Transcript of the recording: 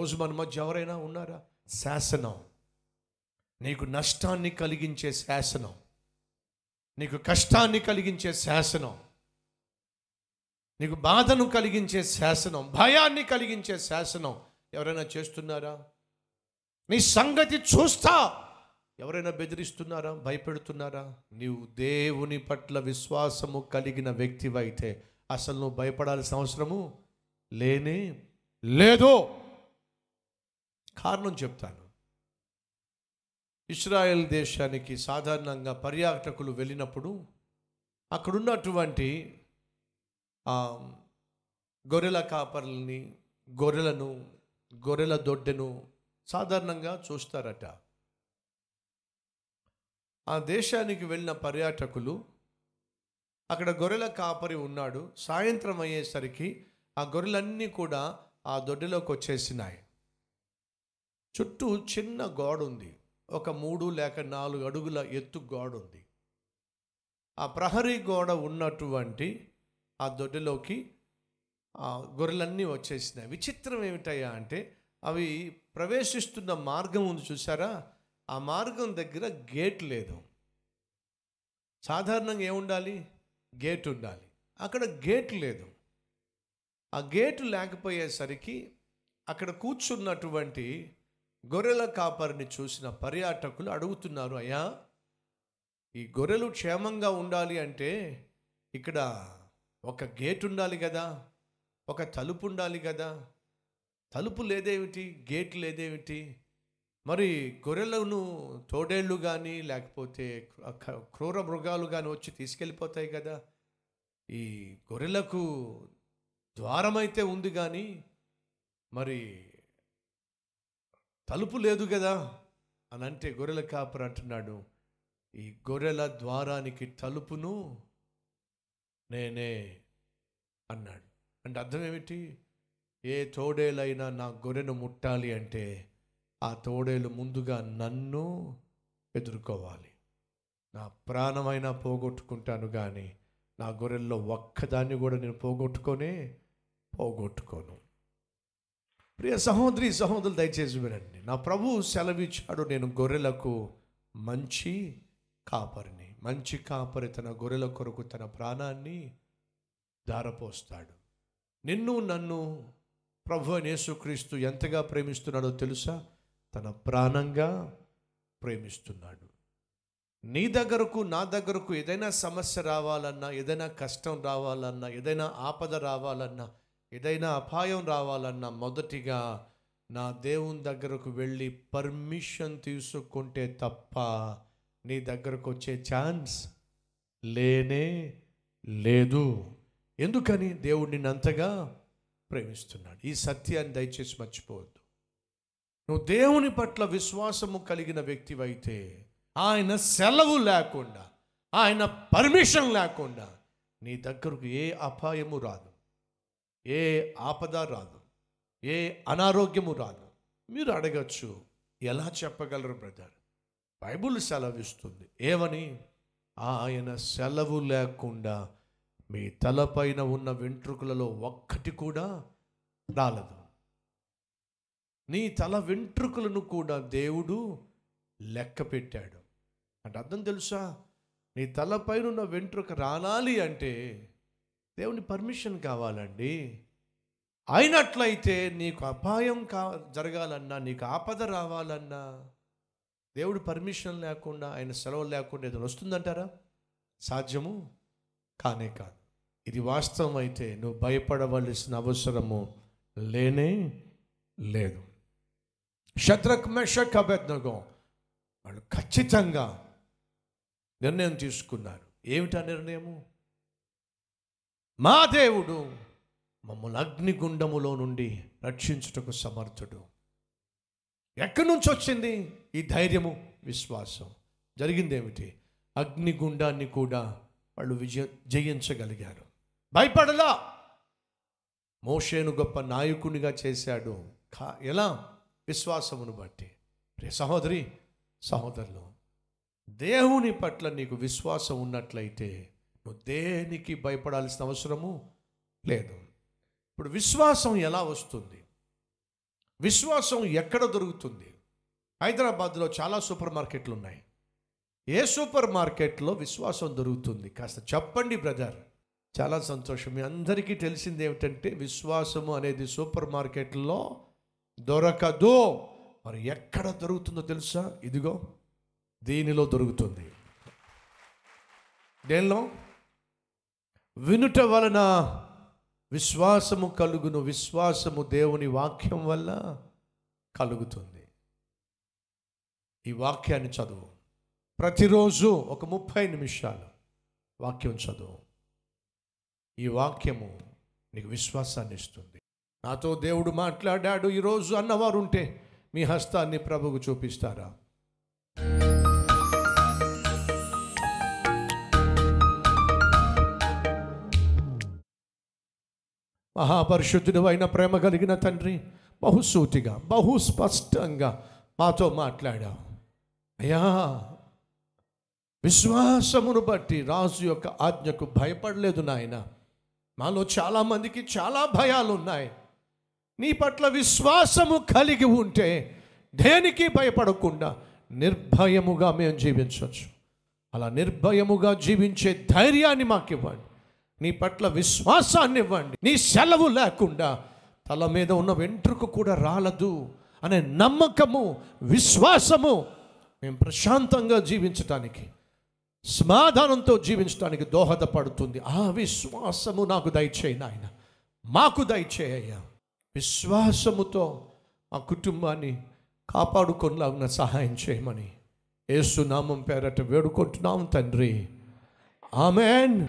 ఈరోజు మన మధ్య ఎవరైనా ఉన్నారా? శాసనం. నీకు నష్టాన్ని కలిగించే శాసనం. నీకు కష్టాన్ని కలిగించే శాసనం. నీకు బాధను కలిగించే శాసనం. భయాన్ని కలిగించే శాసనం. ఎవరైనా చేస్తున్నారా? నీ సంగతి చూస్తా. ఎవరైనా బెదిరిస్తున్నారా? భయపెడుతున్నారా? నీవు దేవుని పట్ల విశ్వాసము కలిగిన వ్యక్తివైతే అసలు నువ్వు భయపడాల్సిన అవసరము లేనే లేదో. కారణం చెప్తాను. ఇస్రాయెల్ దేశానికి సాధారణంగా పర్యాటకులు వెళ్ళినప్పుడు అక్కడున్నటువంటి గొర్రెల కాపర్లని గొర్రెలను గొర్రెల దొడ్డెను సాధారణంగా చూస్తారట. ఆ దేశానికి వెళ్ళిన పర్యాటకులు అక్కడ గొర్రెల కాపరి ఉన్నాడు. సాయంత్రం అయ్యేసరికి ఆ గొర్రెలన్నీ కూడా ఆ దొడ్డెలోకి వచ్చేసినాయి. చుట్టూ చిన్న గోడ ఉంది ఒక మూడు లేక నాలుగు అడుగుల ఎత్తు గోడ ఉంది ఆ ప్రహరీ గోడ ఉన్నటువంటి ఆ దొడ్డిలోకి ఆ గొర్రెలన్నీ వచ్చేసినాయి. విచిత్రం ఏమిటయ్యా అంటే అవి ప్రవేశిస్తున్న మార్గం ఉంది చూసారా ఆ మార్గం దగ్గర గేట్ లేదు. సాధారణంగా ఏముండాలి? గేట్ ఉండాలి. అక్కడ గేట్ లేదు. ఆ గేటు లేకపోయేసరికి అక్కడ కూర్చున్నటువంటి గొర్రెల కాపరిని చూసిన పర్యాటకులు అడుగుతున్నారు అయ్యా ఈ గొర్రెలు క్షేమంగా ఉండాలి అంటే ఇక్కడ ఒక గేట్ ఉండాలి కదా ఒక తలుపు ఉండాలి కదా. తలుపు లేదేమిటి? గేట్ లేదేమిటి? మరి గొర్రెలను తోడేళ్ళు కానీ లేకపోతే క్రూర మృగాలు కానీ వచ్చి తీసుకెళ్ళిపోతాయి కదా. ఈ గొర్రెలకు ద్వారమైతే ఉంది కానీ మరి తలుపు లేదు కదా? అని అంటే గొర్రెల కాపరి అంటున్నాడు. ఈ గొర్రెల ద్వారానికి తలుపును నేనే అన్నాడు. అంటే అర్థం ఏమిటి? ఏ తోడేలైనా నా గొర్రెను ముట్టాలి అంటే ఆ తోడేలు ముందుగా నన్ను ఎదుర్కోవాలి. నా ప్రాణమైనా పోగొట్టుకుంటాను కానీ నా గొర్రెల్లో ఒక్కదాన్ని కూడా నేను పోగొట్టుకొనే పోగొట్టుకోను. ప్రియ సహోదరి సహోదరులు దయచేసి వినండి. నా ప్రభు సెలవిచ్చాడు నేను గొర్రెలకు మంచి కాపరిని మంచి కాపరి తన గొర్రెల కొరకు తన ప్రాణాన్ని దారపోస్తాడు నిన్ను నన్ను ప్రభు నేసుక్రీస్తు యేసుక్రీస్తు ఎంతగా ప్రేమిస్తున్నాడో తెలుసా? తన ప్రాణంగా ప్రేమిస్తున్నాడు. నీ దగ్గరకు నా దగ్గరకు ఏదైనా సమస్య రావాలన్నా ఏదైనా కష్టం రావాలన్నా ఏదైనా ఆపద రావాలన్నా ఏదైనా అపాయం రావాలన్నా మొదటిగా నా దేవుని దగ్గరకు వెళ్ళి పర్మిషన్ తీసుకుంటే తప్ప నీ దగ్గరకు వచ్చే ఛాన్స్ లేనే లేదు. ఎందుకని దేవుడు నిన్ను అంతగా ప్రేమిస్తున్నాడు? ఈ సత్యాన్ని దయచేసి మర్చిపోవద్దు. నువ్వు దేవుని పట్ల విశ్వాసము కలిగిన వ్యక్తివైతే ఆయన సెలవు లేకుండా ఆయన పర్మిషన్ లేకుండా నీ దగ్గరకు ఏ అపాయము రాదు. ఏ ఆపద రాదు ఏ అనారోగ్యము రాదు. మీరు అడగచ్చు ఎలా చెప్పగలరు బ్రదర్? బైబుల్ సెలవిస్తుంది ఏమని? ఆయన సెలవు లేకుండా మీ తలపైన ఉన్న వెంట్రుకలలో ఒక్కటి కూడా రాలదు. నీ తల వెంట్రుకలను కూడా దేవుడు లెక్క పెట్టాడు. అంటే అర్థం తెలుసా? నీ తలపైన ఉన్న వెంట్రుక రానాలి అంటే దేవుని పర్మిషన్ కావాలండి. అయినట్లయితే నీకు అపాయం కా జరగాలన్నా నీకు ఆపద రావాలన్నా దేవుడు పర్మిషన్ లేకుండా ఆయన సెలవు లేకుండా ఏదైనా వస్తుందంటారా? సాధ్యము? కానే కాదు. ఇది వాస్తవం అయితే నువ్వు భయపడవలసిన అవసరము లేనే లేదు. శత్రక్ మెషక్ వాళ్ళు ఖచ్చితంగా నిర్ణయం తీసుకున్నారు. ఏమిటా నిర్ణయము? మా దేవుడు మమ్మల్ని అగ్నిగుండములో నుండి రక్షించుటకు సమర్థుడు. ఎక్కడి నుంచి వచ్చింది? ఈ ధైర్యము విశ్వాసం. జరిగిందేమిటి? అగ్నిగుండాన్ని కూడా వాళ్ళు విజయ జయించగలిగారు. భయపడలా! మోషేను గొప్ప నాయకునిగా చేశాడు. కా ఎలా? విశ్వాసమును బట్టి. రే సహోదరి సహోదరులు దేవుని పట్ల నీకు విశ్వాసం ఉన్నట్లయితే నువ్వు దేనికి భయపడాల్సిన అవసరము లేదు. ఇప్పుడు విశ్వాసం ఎలా వస్తుంది? విశ్వాసం ఎక్కడ దొరుకుతుంది? హైదరాబాద్లో చాలా సూపర్ మార్కెట్లు ఉన్నాయి. ఏ సూపర్ మార్కెట్లో విశ్వాసం దొరుకుతుంది? కాస్త చెప్పండి బ్రదర్. చాలా సంతోషం. మీ అందరికీ తెలిసింది ఏమిటంటే విశ్వాసము అనేది సూపర్ మార్కెట్లో దొరకదు. మరి ఎక్కడ దొరుకుతుందో తెలుసా? ఇదిగో దీనిలో దొరుకుతుంది. దేనిలో? వినుట వలన విశ్వాసము కలుగును. విశ్వాసము దేవుని వాక్యం వల్ల కలుగుతుంది. ఈ వాక్యాన్ని చదువు. ప్రతిరోజు ఒక ముప్పై నిమిషాలు వాక్యం చదువు. ఈ వాక్యము నీకు విశ్వాసాన్ని ఇస్తుంది. నాతో దేవుడు మాట్లాడాడు ఈరోజు అన్నవారు ఉంటే మీ హస్తాన్ని ప్రభుకు చూపిస్తారా? మహాపరిశుద్ధుడు అయిన ప్రేమ కలిగిన తండ్రి బహుసూటిగా బహు స్పష్టంగా మాతో మాట్లాడావు. అయ్యా విశ్వాసమును బట్టి రాజు యొక్క ఆజ్ఞకు భయపడలేదు నాయన. మాలో చాలామందికి చాలా భయాలు ఉన్నాయి నీ పట్ల విశ్వాసము కలిగి ఉంటే దేనికి భయపడకుండా నిర్భయముగా మేము జీవించవచ్చు అలా నిర్భయముగా జీవించే ధైర్యాన్ని మాకు ఇవ్వండి నీ పట్ల విశ్వాసాన్ని ఇవ్వండి నీ సెలవు లేకుండా తల మీద ఉన్న వెంట్రుకు కూడా రాలదు అనే నమ్మకము విశ్వాసము మేము ప్రశాంతంగా జీవించటానికి సమాధానంతో జీవించడానికి దోహదపడుతుంది. ఆ విశ్వాసము నాకు దయచేయి నాయన. మాకు దయచేయ్యా విశ్వాసముతో మా కుటుంబాన్ని కాపాడుకొనలాగిన సహాయం చేయమని ఏసునామం పేరట వేడుకుంటున్నాం తండ్రి. ఆమెన్.